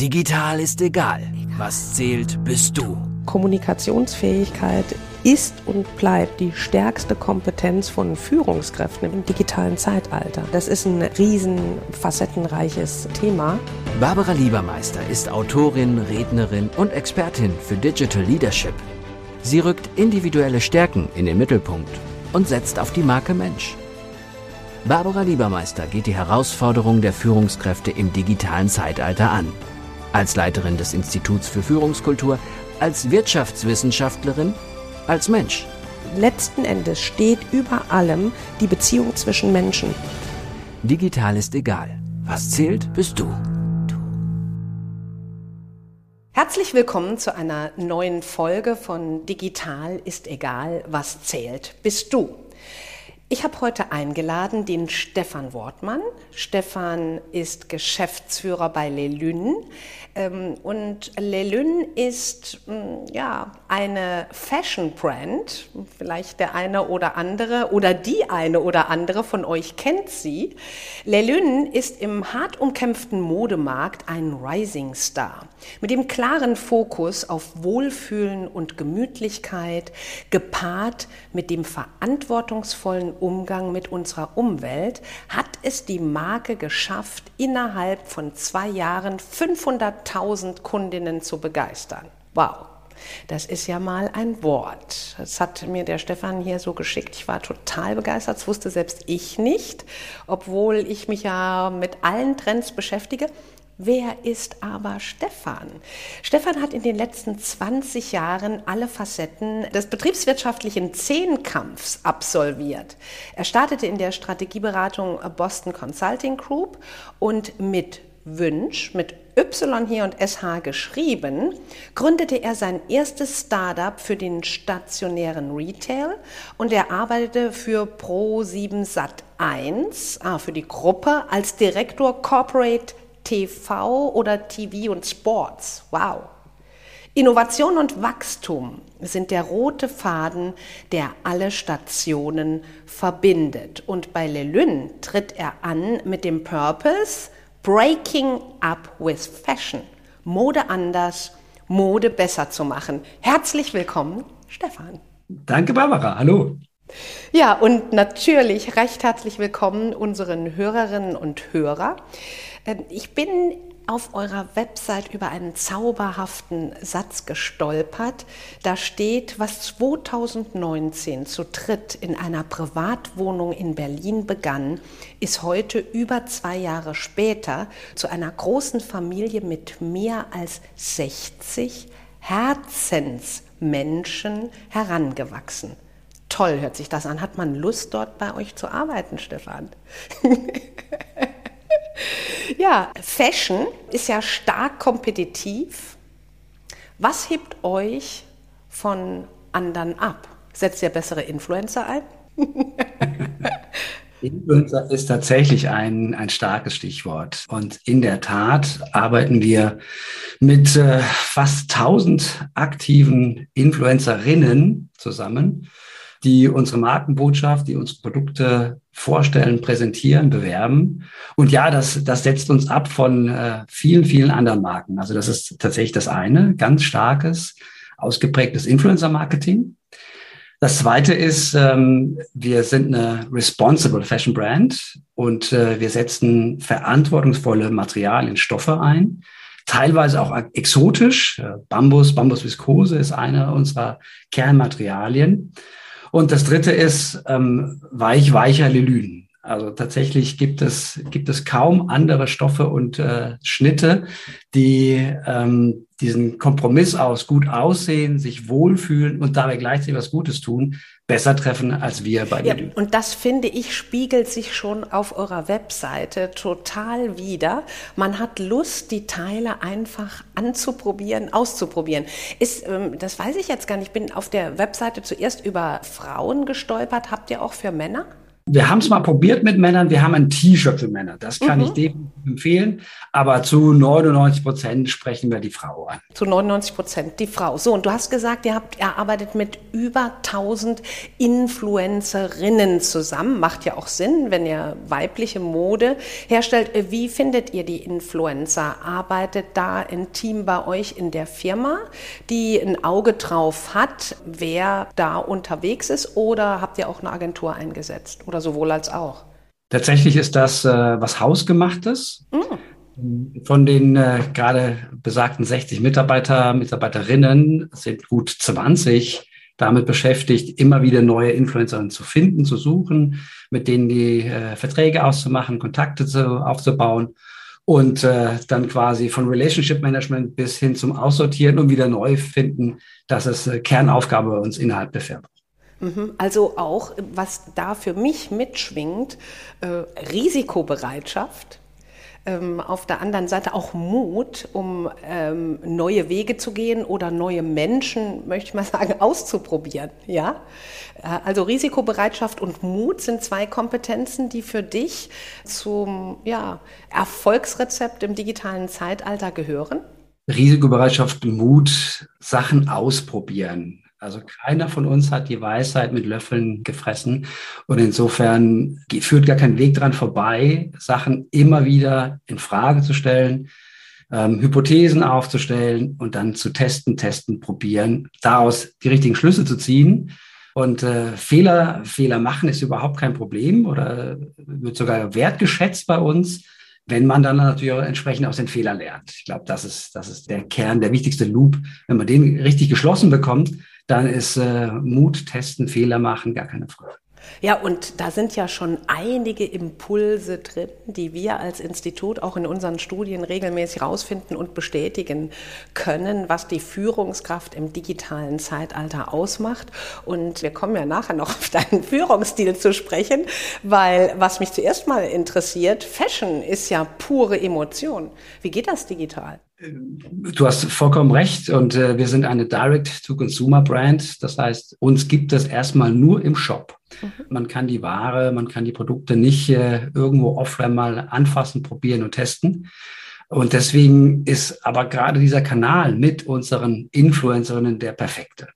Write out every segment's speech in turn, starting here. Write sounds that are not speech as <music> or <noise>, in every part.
Digital ist egal. Was zählt, bist du. Kommunikationsfähigkeit ist und bleibt die stärkste Kompetenz von Führungskräften im digitalen Zeitalter. Das ist ein riesen facettenreiches Thema. Barbara Liebermeister ist Autorin, Rednerin und Expertin für Digital Leadership. Sie rückt individuelle Stärken in den Mittelpunkt und setzt auf die Marke Mensch. Barbara Liebermeister geht die Herausforderungen der Führungskräfte im digitalen Zeitalter an als Leiterin des Instituts für Führungskultur, als Wirtschaftswissenschaftlerin, als Mensch. Letzten Endes steht über allem die Beziehung zwischen Menschen. Digital ist egal. Was zählt, bist du. Herzlich willkommen zu einer neuen Folge von Digital ist egal, was zählt, bist du. Ich habe heute eingeladen den Stefan Wortmann. Stefan ist Geschäftsführer bei Lelyn. Ähm, und Lelyn ist mm, ja eine Fashion Brand. Vielleicht der eine oder andere oder die eine oder andere von euch kennt sie. Lelyn ist im hart umkämpften Modemarkt ein Rising Star mit dem klaren Fokus auf Wohlfühlen und Gemütlichkeit, gepaart mit dem verantwortungsvollen Umgang mit unserer Umwelt, hat es die Marke geschafft, innerhalb von zwei Jahren 500 1000 Kundinnen zu begeistern. Wow. Das ist ja mal ein Wort. Das hat mir der Stefan hier so geschickt. Ich war total begeistert. Das wusste selbst ich nicht, obwohl ich mich ja mit allen Trends beschäftige. Wer ist aber Stefan? Stefan hat in den letzten 20 Jahren alle Facetten des betriebswirtschaftlichen Zehnkampfs absolviert. Er startete in der Strategieberatung Boston Consulting Group und mit Wünsch mit Y hier und SH geschrieben, gründete er sein erstes Startup für den stationären Retail und er arbeitete für Pro7 Sat 1, ah, für die Gruppe, als Direktor Corporate TV oder TV und Sports. Wow. Innovation und Wachstum sind der rote Faden, der alle Stationen verbindet. Und bei Lelyn tritt er an mit dem Purpose, Breaking Up with Fashion. Mode anders, Mode besser zu machen. Herzlich willkommen, Stefan. Danke, Barbara. Hallo. Ja, und natürlich recht herzlich willkommen unseren Hörerinnen und Hörer. Ähm, ich bin auf eurer Website über einen zauberhaften Satz gestolpert. Da steht, was 2019 zu dritt in einer Privatwohnung in Berlin begann, ist heute über zwei Jahre später zu einer großen Familie mit mehr als 60 Herzensmenschen herangewachsen. Toll hört sich das an. Hat man Lust, dort bei euch zu arbeiten, Stefan? <laughs> <laughs> Ja, Fashion ist ja stark kompetitiv. Was hebt euch von anderen ab? Setzt ihr bessere Influencer ein? <laughs> Influencer ist tatsächlich ein, ein starkes Stichwort. Und in der Tat arbeiten wir mit äh, fast 1000 aktiven Influencerinnen zusammen die unsere Markenbotschaft, die unsere Produkte vorstellen, präsentieren, bewerben. Und ja, das, das setzt uns ab von äh, vielen, vielen anderen Marken. Also das ist tatsächlich das eine, ganz starkes, ausgeprägtes Influencer-Marketing. Das zweite ist, ähm, wir sind eine responsible Fashion Brand und äh, wir setzen verantwortungsvolle Materialien, Stoffe ein, teilweise auch exotisch. Äh, Bambus, Bambusviskose ist einer unserer Kernmaterialien. Und das dritte ist ähm, weich, weicher Lelyn. Also tatsächlich gibt es, gibt es kaum andere Stoffe und äh, Schnitte, die ähm, diesen Kompromiss aus gut aussehen, sich wohlfühlen und dabei gleichzeitig was Gutes tun, besser treffen als wir bei ja, Und das finde ich spiegelt sich schon auf eurer Webseite total wieder. Man hat Lust, die Teile einfach anzuprobieren, auszuprobieren. Ist, ähm, das weiß ich jetzt gar nicht. Ich bin auf der Webseite zuerst über Frauen gestolpert. Habt ihr auch für Männer? Wir haben es mal probiert mit Männern. Wir haben ein T-Shirt für Männer. Das kann mhm. ich definitiv empfehlen. Aber zu 99 Prozent sprechen wir die Frau an. Zu 99 Prozent die Frau. So, und du hast gesagt, ihr habt, ihr arbeitet mit über 1000 Influencerinnen zusammen. Macht ja auch Sinn, wenn ihr weibliche Mode herstellt. Wie findet ihr die Influencer? Arbeitet da ein Team bei euch in der Firma, die ein Auge drauf hat, wer da unterwegs ist? Oder habt ihr auch eine Agentur eingesetzt? Oder sowohl als auch? Tatsächlich ist das äh, was Hausgemachtes. Mm. Von den äh, gerade besagten 60 Mitarbeiter, Mitarbeiterinnen sind gut 20 damit beschäftigt, immer wieder neue Influencerinnen zu finden, zu suchen, mit denen die äh, Verträge auszumachen, Kontakte zu, aufzubauen und äh, dann quasi von Relationship Management bis hin zum Aussortieren und wieder neu finden. Das ist äh, Kernaufgabe bei uns innerhalb der Firma. Mhm. Also auch, was da für mich mitschwingt, äh, Risikobereitschaft, ähm, auf der anderen Seite auch Mut, um ähm, neue Wege zu gehen oder neue Menschen, möchte ich mal <laughs> sagen, auszuprobieren. Ja? Äh, also Risikobereitschaft und Mut sind zwei Kompetenzen, die für dich zum ja, Erfolgsrezept im digitalen Zeitalter gehören. Risikobereitschaft, Mut, Sachen ausprobieren. Also keiner von uns hat die Weisheit mit Löffeln gefressen. Und insofern führt gar kein Weg dran vorbei, Sachen immer wieder in Frage zu stellen, ähm, Hypothesen aufzustellen und dann zu testen, testen, probieren, daraus die richtigen Schlüsse zu ziehen. Und äh, Fehler, Fehler machen ist überhaupt kein Problem oder wird sogar wertgeschätzt bei uns, wenn man dann natürlich auch entsprechend aus den Fehlern lernt. Ich glaube, das ist, das ist der Kern, der wichtigste Loop. Wenn man den richtig geschlossen bekommt, dann ist äh, Mut, testen, Fehler machen gar keine Frage. Ja, und da sind ja schon einige Impulse drin, die wir als Institut auch in unseren Studien regelmäßig herausfinden und bestätigen können, was die Führungskraft im digitalen Zeitalter ausmacht. Und wir kommen ja nachher noch auf deinen Führungsstil zu sprechen, weil was mich zuerst mal interessiert, Fashion ist ja pure Emotion. Wie geht das digital? Du hast vollkommen recht und äh, wir sind eine Direct-to-Consumer-Brand. Das heißt, uns gibt es erstmal nur im Shop. Mhm. Man kann die Ware, man kann die Produkte nicht äh, irgendwo offline mal anfassen, probieren und testen. Und deswegen ist aber gerade dieser Kanal mit unseren Influencerinnen der perfekte.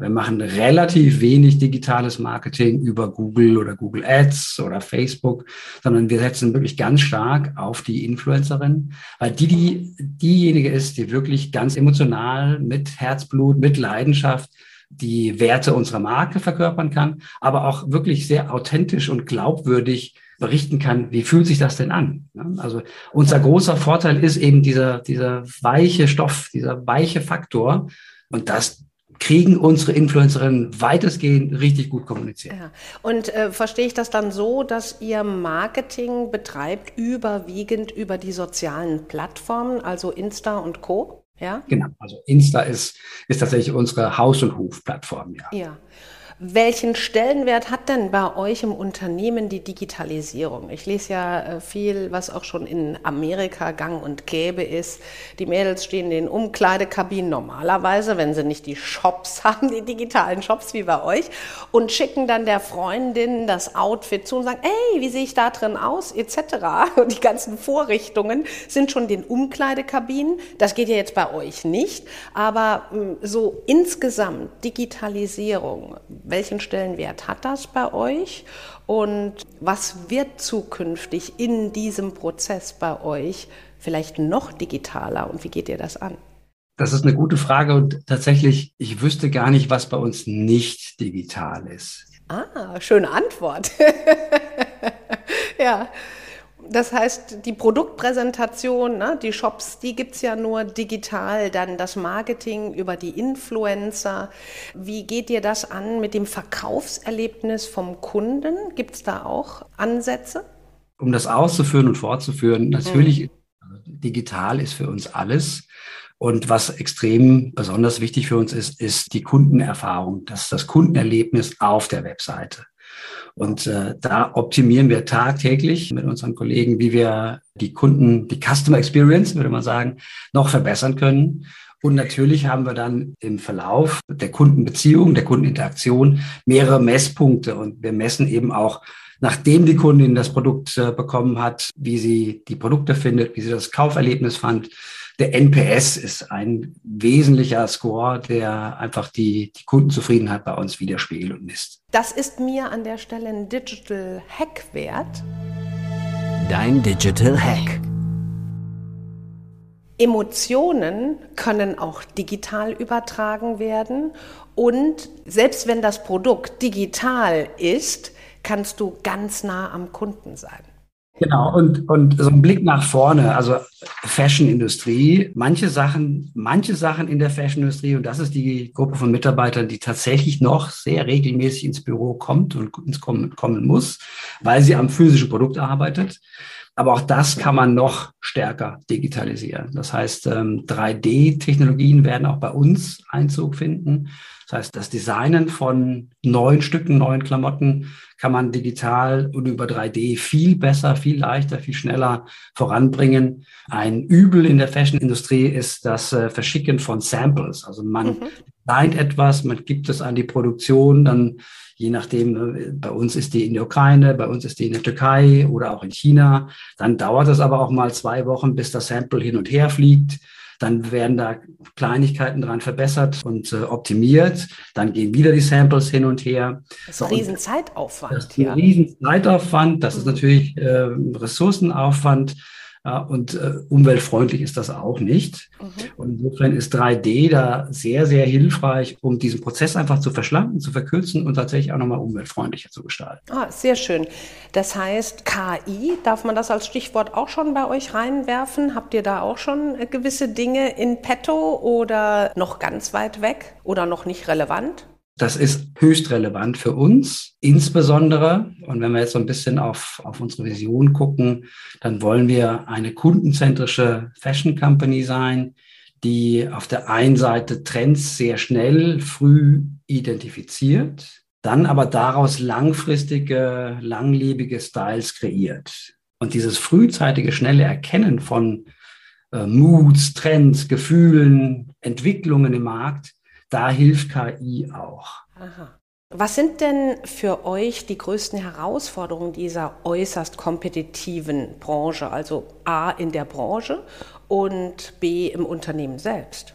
Wir machen relativ wenig digitales Marketing über Google oder Google Ads oder Facebook, sondern wir setzen wirklich ganz stark auf die Influencerin, weil die, die diejenige ist, die wirklich ganz emotional mit Herzblut, mit Leidenschaft die Werte unserer Marke verkörpern kann, aber auch wirklich sehr authentisch und glaubwürdig berichten kann, wie fühlt sich das denn an? Also unser großer Vorteil ist eben dieser, dieser weiche Stoff, dieser weiche Faktor. Und das kriegen unsere Influencerinnen weitestgehend richtig gut kommuniziert. Ja. Und äh, verstehe ich das dann so, dass ihr Marketing betreibt überwiegend über die sozialen Plattformen, also Insta und Co? Ja? Genau, also Insta ist, ist tatsächlich unsere Haus- und Hof-Plattform, ja. Ja. Welchen Stellenwert hat denn bei euch im Unternehmen die Digitalisierung? Ich lese ja äh, viel, was auch schon in Amerika gang und gäbe ist. Die Mädels stehen in den Umkleidekabinen normalerweise, wenn sie nicht die Shops <laughs> haben, die digitalen Shops wie bei euch, und schicken dann der Freundin das Outfit zu und sagen, ey, wie sehe ich da drin aus, etc. <laughs> Und die ganzen Vorrichtungen sind schon in den Umkleidekabinen. Das geht ja jetzt bei euch nicht, aber hm, so insgesamt Digitalisierung, welchen Stellenwert hat das bei euch und was wird zukünftig in diesem Prozess bei euch vielleicht noch digitaler und wie geht ihr das an? Das ist eine gute Frage und tatsächlich, ich wüsste gar nicht, was bei uns nicht digital ist. Ah, schöne Antwort. <laughs> ja. Das heißt, die Produktpräsentation, ne, die Shops, die gibt es ja nur digital, dann das Marketing über die Influencer. Wie geht ihr das an mit dem Verkaufserlebnis vom Kunden? Gibt es da auch Ansätze? Um das auszuführen und fortzuführen, natürlich, mhm. digital ist für uns alles. Und was extrem besonders wichtig für uns ist, ist die Kundenerfahrung, das, das Kundenerlebnis auf der Webseite. Und äh, da optimieren wir tagtäglich mit unseren Kollegen, wie wir die Kunden, die Customer Experience, würde man sagen, noch verbessern können. Und natürlich haben wir dann im Verlauf der Kundenbeziehung, der Kundeninteraktion mehrere Messpunkte. Und wir messen eben auch nachdem die Kundin das Produkt äh, bekommen hat, wie sie die Produkte findet, wie sie das Kauferlebnis fand. Der NPS ist ein wesentlicher Score, der einfach die, die Kundenzufriedenheit bei uns widerspiegelt und misst. Das ist mir an der Stelle ein Digital Hack wert. Dein Digital Hack. Emotionen können auch digital übertragen werden und selbst wenn das Produkt digital ist, kannst du ganz nah am Kunden sein. Genau, und, und so ein Blick nach vorne, also Fashion-Industrie, manche Sachen, manche Sachen in der Fashion-Industrie, und das ist die Gruppe von Mitarbeitern, die tatsächlich noch sehr regelmäßig ins Büro kommt und ins kommen, kommen muss, weil sie am physischen Produkt arbeitet. Aber auch das kann man noch stärker digitalisieren. Das heißt, 3D-Technologien ähm, werden auch bei uns Einzug finden. Das heißt, das Designen von neuen Stücken, neuen Klamotten kann man digital und über 3D viel besser, viel leichter, viel schneller voranbringen. Ein Übel in der Fashion-Industrie ist das äh, Verschicken von Samples. Also man mhm. Designt etwas, man gibt es an die Produktion, dann je nachdem, äh, bei uns ist die in der Ukraine, bei uns ist die in der Türkei oder auch in China. Dann dauert es aber auch mal zwei Wochen, bis das Sample hin und her fliegt. Dann werden da Kleinigkeiten dran verbessert und äh, optimiert. Dann gehen wieder die Samples hin und her. Das ist ein Riesenzeitaufwand. Das ist ein ja. Riesenzeitaufwand. Das ist natürlich äh, Ressourcenaufwand. Ja, und äh, umweltfreundlich ist das auch nicht. Mhm. Und insofern ist 3D da sehr, sehr hilfreich, um diesen Prozess einfach zu verschlanken, zu verkürzen und tatsächlich auch nochmal umweltfreundlicher zu gestalten. Ah, sehr schön. Das heißt, KI, darf man das als Stichwort auch schon bei euch reinwerfen? Habt ihr da auch schon äh, gewisse Dinge in petto oder noch ganz weit weg oder noch nicht relevant? Das ist höchst relevant für uns, insbesondere. Und wenn wir jetzt so ein bisschen auf, auf unsere Vision gucken, dann wollen wir eine kundenzentrische Fashion Company sein, die auf der einen Seite Trends sehr schnell, früh identifiziert, dann aber daraus langfristige, langlebige Styles kreiert. Und dieses frühzeitige, schnelle Erkennen von äh, Moods, Trends, Gefühlen, Entwicklungen im Markt, da hilft KI auch. Aha. Was sind denn für euch die größten Herausforderungen dieser äußerst kompetitiven Branche, also A in der Branche und B im Unternehmen selbst?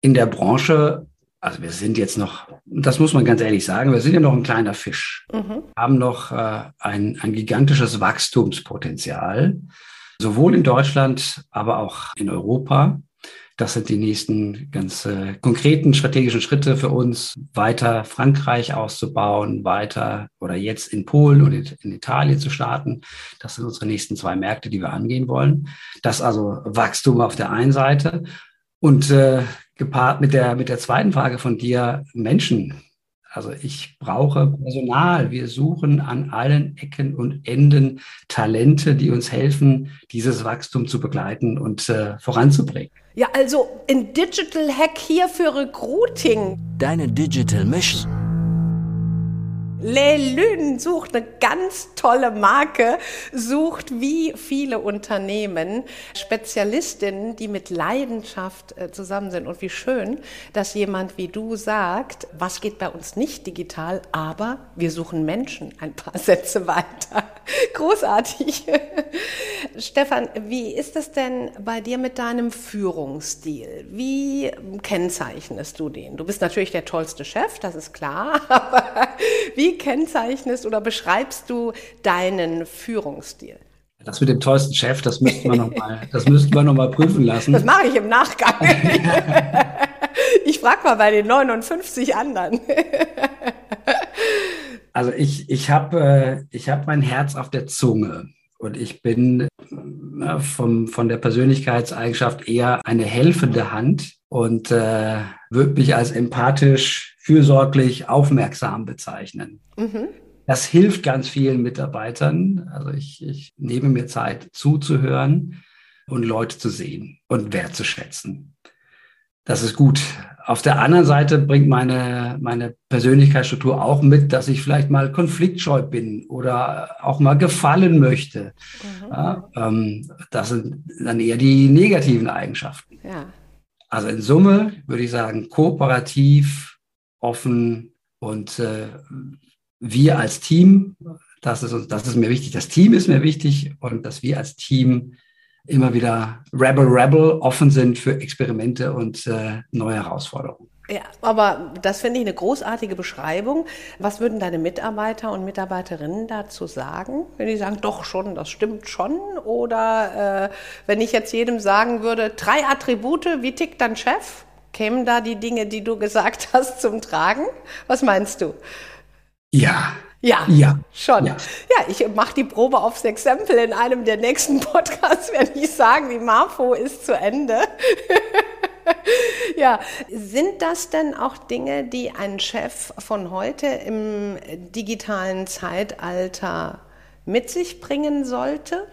In der Branche, also wir sind jetzt noch, das muss man ganz ehrlich sagen, wir sind ja noch ein kleiner Fisch, mhm. haben noch äh, ein, ein gigantisches Wachstumspotenzial, sowohl in Deutschland, aber auch in Europa. Das sind die nächsten ganz äh, konkreten strategischen Schritte für uns, weiter Frankreich auszubauen, weiter oder jetzt in Polen und in Italien zu starten. Das sind unsere nächsten zwei Märkte, die wir angehen wollen. Das also Wachstum auf der einen Seite und äh, gepaart mit der, mit der zweiten Frage von dir, Menschen. Also ich brauche Personal. Wir suchen an allen Ecken und Enden Talente, die uns helfen, dieses Wachstum zu begleiten und äh, voranzubringen. Ja, also ein Digital Hack hier für Recruiting. Deine Digital Mission. Lelün sucht eine ganz tolle Marke, sucht wie viele Unternehmen Spezialistinnen, die mit Leidenschaft äh, zusammen sind. Und wie schön, dass jemand wie du sagt, was geht bei uns nicht digital, aber wir suchen Menschen ein paar <laughs> Sätze weiter. <laughs> Großartig. <laughs> Stefan, wie ist es denn bei dir mit deinem Führungsstil? Wie kennzeichnest du den? Du bist natürlich der tollste Chef, das ist klar, <laughs> aber wie kennzeichnest oder beschreibst du deinen Führungsstil? Das mit dem tollsten Chef, das müssten wir nochmal, noch mal prüfen lassen. Das mache ich im Nachgang. ich frage mal bei den 59 anderen. Also ich, ich habe äh, ich hab mein Herz auf der Zunge. Und ich bin äh, vom, von der Persönlichkeitseigenschaft eher eine helfende Hand und äh, würde mich als empathisch, fürsorglich, aufmerksam bezeichnen. Mhm. Das hilft ganz vielen Mitarbeitern. Also ich, ich nehme mir Zeit zuzuhören und Leute zu sehen und wertzuschätzen. Das ist gut. Auf der anderen Seite bringt meine, meine Persönlichkeitsstruktur auch mit, dass ich vielleicht mal konfliktscheu bin oder auch mal gefallen möchte. Mhm. Ja, ähm, das sind dann eher die negativen Eigenschaften. Ja. Also in Summe würde ich sagen, kooperativ, offen und äh, wir als Team, Das ist, das ist mir wichtig. Das Team ist mir wichtig und dass wir als Team immer wieder Rebel Rebel offen sind für Experimente und äh, neue Herausforderungen. Ja, aber das finde ich eine großartige Beschreibung. Was würden deine Mitarbeiter und Mitarbeiterinnen dazu sagen? Wenn die sagen, doch schon, das stimmt schon. Oder äh, wenn ich jetzt jedem sagen würde, drei Attribute, wie tickt dein Chef? Kämen da die Dinge, die du <laughs> gesagt hast, zum Tragen? Was meinst du? Ja, ja, ja, schon. Ja, ja ich mache die Probe aufs Exempel. In einem der nächsten <laughs> Podcasts werde ich sagen, die Marfo ist zu Ende. <laughs> ja, sind das denn auch Dinge, die ein Chef von heute im digitalen Zeitalter mit sich bringen sollte?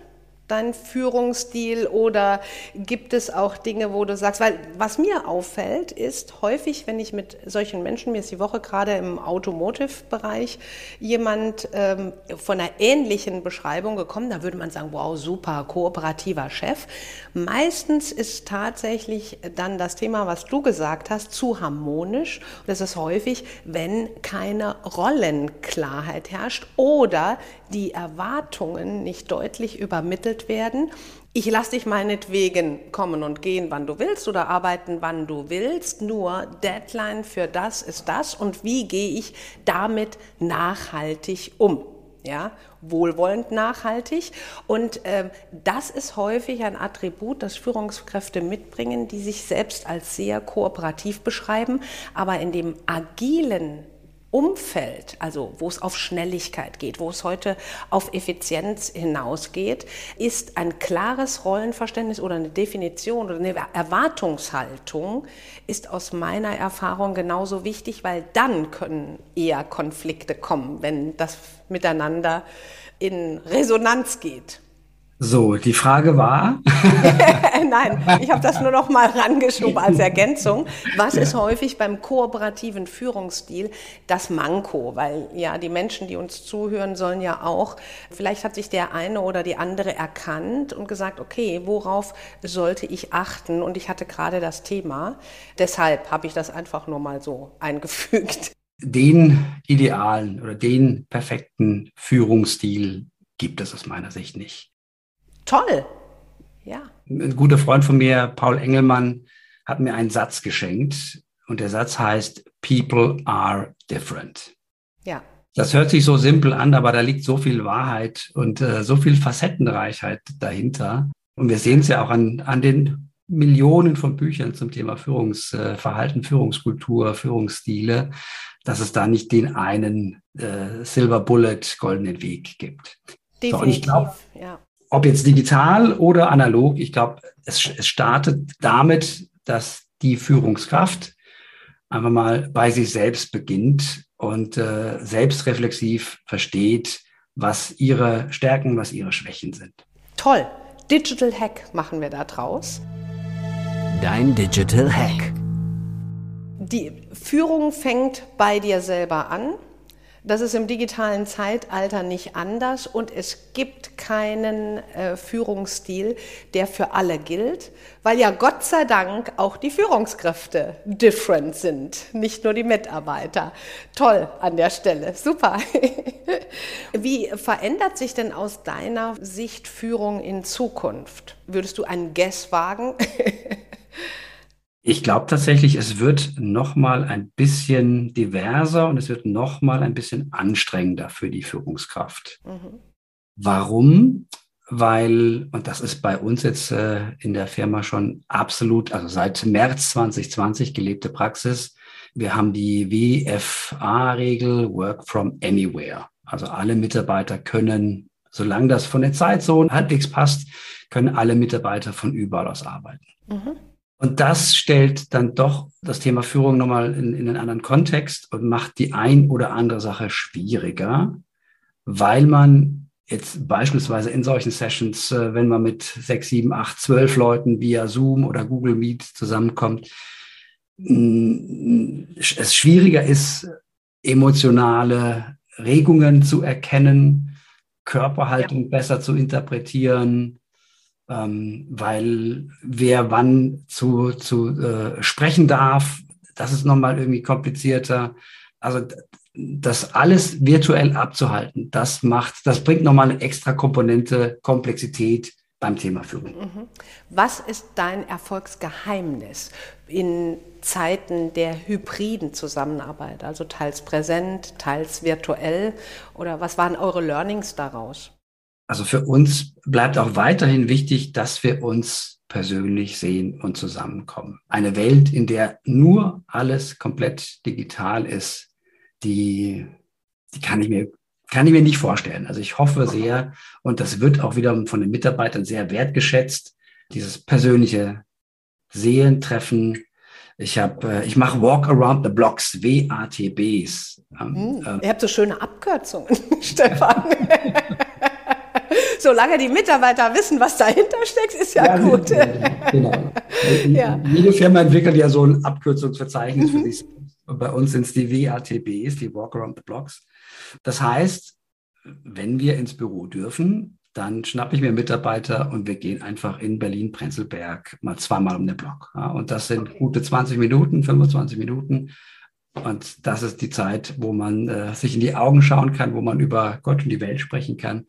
Dein Führungsstil oder gibt es auch Dinge, wo du sagst, weil was mir auffällt, ist häufig, wenn ich mit solchen Menschen, mir ist die Woche gerade im Automotive-Bereich jemand ähm, von einer ähnlichen Beschreibung gekommen, da würde man sagen, wow, super, kooperativer Chef. Meistens ist tatsächlich dann das Thema, was du gesagt hast, zu harmonisch. Und das ist häufig, wenn keine Rollenklarheit herrscht oder die Erwartungen nicht deutlich übermittelt werden. Ich lasse dich meinetwegen kommen und gehen, wann du willst oder arbeiten, wann du willst. Nur Deadline für das ist das und wie gehe ich damit nachhaltig um? Ja, wohlwollend nachhaltig. Und äh, das ist häufig ein Attribut, das Führungskräfte mitbringen, die sich selbst als sehr kooperativ beschreiben, aber in dem agilen Umfeld, also wo es auf Schnelligkeit geht, wo es heute auf Effizienz hinausgeht, ist ein klares Rollenverständnis oder eine Definition oder eine Erwartungshaltung ist aus meiner Erfahrung genauso wichtig, weil dann können eher Konflikte kommen, wenn das miteinander in Resonanz geht. So, die Frage war. <laughs> Nein, ich habe das nur noch mal rangeschoben als Ergänzung. Was ja. ist häufig beim kooperativen Führungsstil das Manko? Weil ja, die Menschen, die uns zuhören, sollen ja auch, vielleicht hat sich der eine oder die andere erkannt und gesagt, okay, worauf sollte ich achten? Und ich hatte gerade das Thema. Deshalb habe ich das einfach nur mal so eingefügt. Den idealen oder den perfekten Führungsstil gibt es aus meiner Sicht nicht. Toll. Ja. Ein guter Freund von mir, Paul Engelmann, hat mir einen Satz geschenkt und der Satz heißt, People are different. Ja. Das hört sich so simpel an, aber da liegt so viel Wahrheit und äh, so viel Facettenreichheit dahinter. Und wir sehen es ja auch an, an den Millionen von Büchern zum Thema Führungsverhalten, Führungskultur, Führungsstile, dass es da nicht den einen äh, Silver Bullet goldenen Weg gibt. Definitiv, so, und ich glaube, ja ob jetzt digital oder analog, ich glaube, es, es startet damit, dass die Führungskraft einfach mal bei sich selbst beginnt und äh, selbstreflexiv versteht, was ihre Stärken, was ihre Schwächen sind. Toll. Digital Hack machen wir da draus. Dein Digital Hack. Die Führung fängt bei dir selber an. Das ist im digitalen Zeitalter nicht anders und es gibt keinen äh, Führungsstil, der für alle gilt, weil ja Gott sei Dank auch die Führungskräfte different sind, nicht nur die Mitarbeiter. Toll an der Stelle, super. <laughs> Wie verändert sich denn aus deiner Sicht Führung in Zukunft? Würdest du einen Guess wagen? <laughs> Ich glaube tatsächlich, es wird noch mal ein bisschen diverser und es wird noch mal ein bisschen anstrengender für die Führungskraft. Mhm. Warum? Weil, und das ist bei uns jetzt äh, in der Firma schon absolut, also seit März 2020 gelebte Praxis. Wir haben die WFA-Regel Work from Anywhere. Also alle Mitarbeiter können, solange das von der Zeitzone halbwegs passt, können alle Mitarbeiter von überall aus arbeiten. Mhm. Und das stellt dann doch das Thema Führung nochmal in, in einen anderen Kontext und macht die ein oder andere Sache schwieriger, weil man jetzt beispielsweise in solchen Sessions, äh, wenn man mit sechs, sieben, acht, zwölf Leuten via Zoom oder Google Meet zusammenkommt, es schwieriger ist, emotionale Regungen zu erkennen, Körperhaltung ja. besser zu interpretieren, ähm, weil wer wann zu, zu äh, sprechen darf, das ist nochmal irgendwie komplizierter. Also das alles virtuell abzuhalten, das macht, das bringt nochmal eine extra Komponente Komplexität beim Thema Führung. Mhm. Was ist dein Erfolgsgeheimnis in Zeiten der hybriden Zusammenarbeit, also teils präsent, teils virtuell? Oder was waren eure Learnings daraus? Also für uns bleibt auch weiterhin wichtig, dass wir uns persönlich sehen und zusammenkommen. Eine Welt, in der nur alles komplett digital ist, die, die kann ich mir kann ich mir nicht vorstellen. Also ich hoffe sehr, und das wird auch wieder von den Mitarbeitern sehr wertgeschätzt, dieses persönliche Sehen, Treffen. Ich habe, äh, ich mache Walk Around the Blocks, WATBs. Ähm, hm, äh, Ihr habt so schöne Abkürzungen, <laughs> Stefan. <laughs> Solange die Mitarbeiter wissen, was dahinter steckt, ist ja, ja gut. Genau. <laughs> ja. Jede Firma entwickelt ja so ein Abkürzungsverzeichnis mhm. für sich. Bei uns sind es die WATBs, die Walk Around the Blocks. Das heißt, wenn wir ins Büro dürfen, dann schnappe ich mir Mitarbeiter und wir gehen einfach in Berlin-Prenzlberg mal zweimal um den Block. Ja, und das sind gute 20 Minuten, 25 Minuten. Und das ist die Zeit, wo man äh, sich in die Augen schauen kann, wo man über Gott und die Welt sprechen kann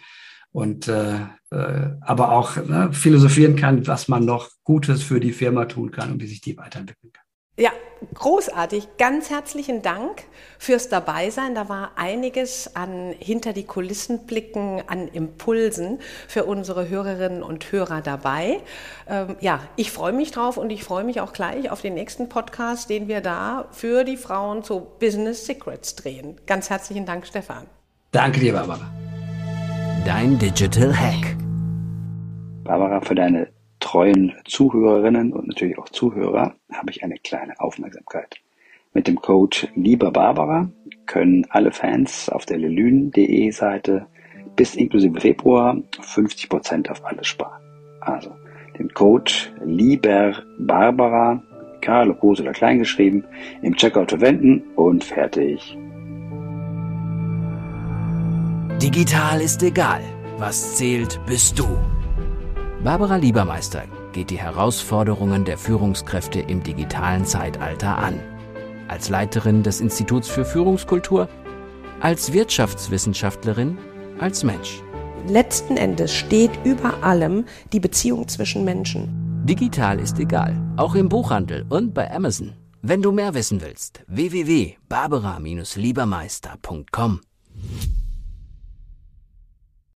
und äh, äh, aber auch ne, philosophieren kann, was man noch Gutes für die Firma tun kann und wie sich die weiterentwickeln kann. Ja, großartig. Ganz herzlichen Dank fürs Dabeisein. Da war einiges an hinter die Kulissen blicken, an Impulsen für unsere Hörerinnen und Hörer dabei. Ähm, ja, ich freue mich drauf und ich freue mich auch gleich auf den nächsten Podcast, den wir da für die Frauen zu Business Secrets drehen. Ganz herzlichen Dank, Stefan. Danke dir, Barbara. Dein Digital Hack. Barbara, für deine treuen Zuhörerinnen und natürlich auch Zuhörer habe ich eine kleine Aufmerksamkeit. Mit dem Code Lieber Barbara können alle Fans auf der lelün.de Seite bis inklusive Februar 50% auf alles sparen. Also den Code Lieber Barbara, Karl, groß oder klein geschrieben, im Checkout verwenden und fertig. Digital ist egal. Was zählt, bist du. Barbara Liebermeister geht die Herausforderungen der Führungskräfte im digitalen Zeitalter an. Als Leiterin des Instituts für Führungskultur, als Wirtschaftswissenschaftlerin, als Mensch. Letzten Endes steht über allem die Beziehung zwischen Menschen. Digital ist egal, auch im Buchhandel und bei Amazon. Wenn du mehr wissen willst, www.barbara-liebermeister.com.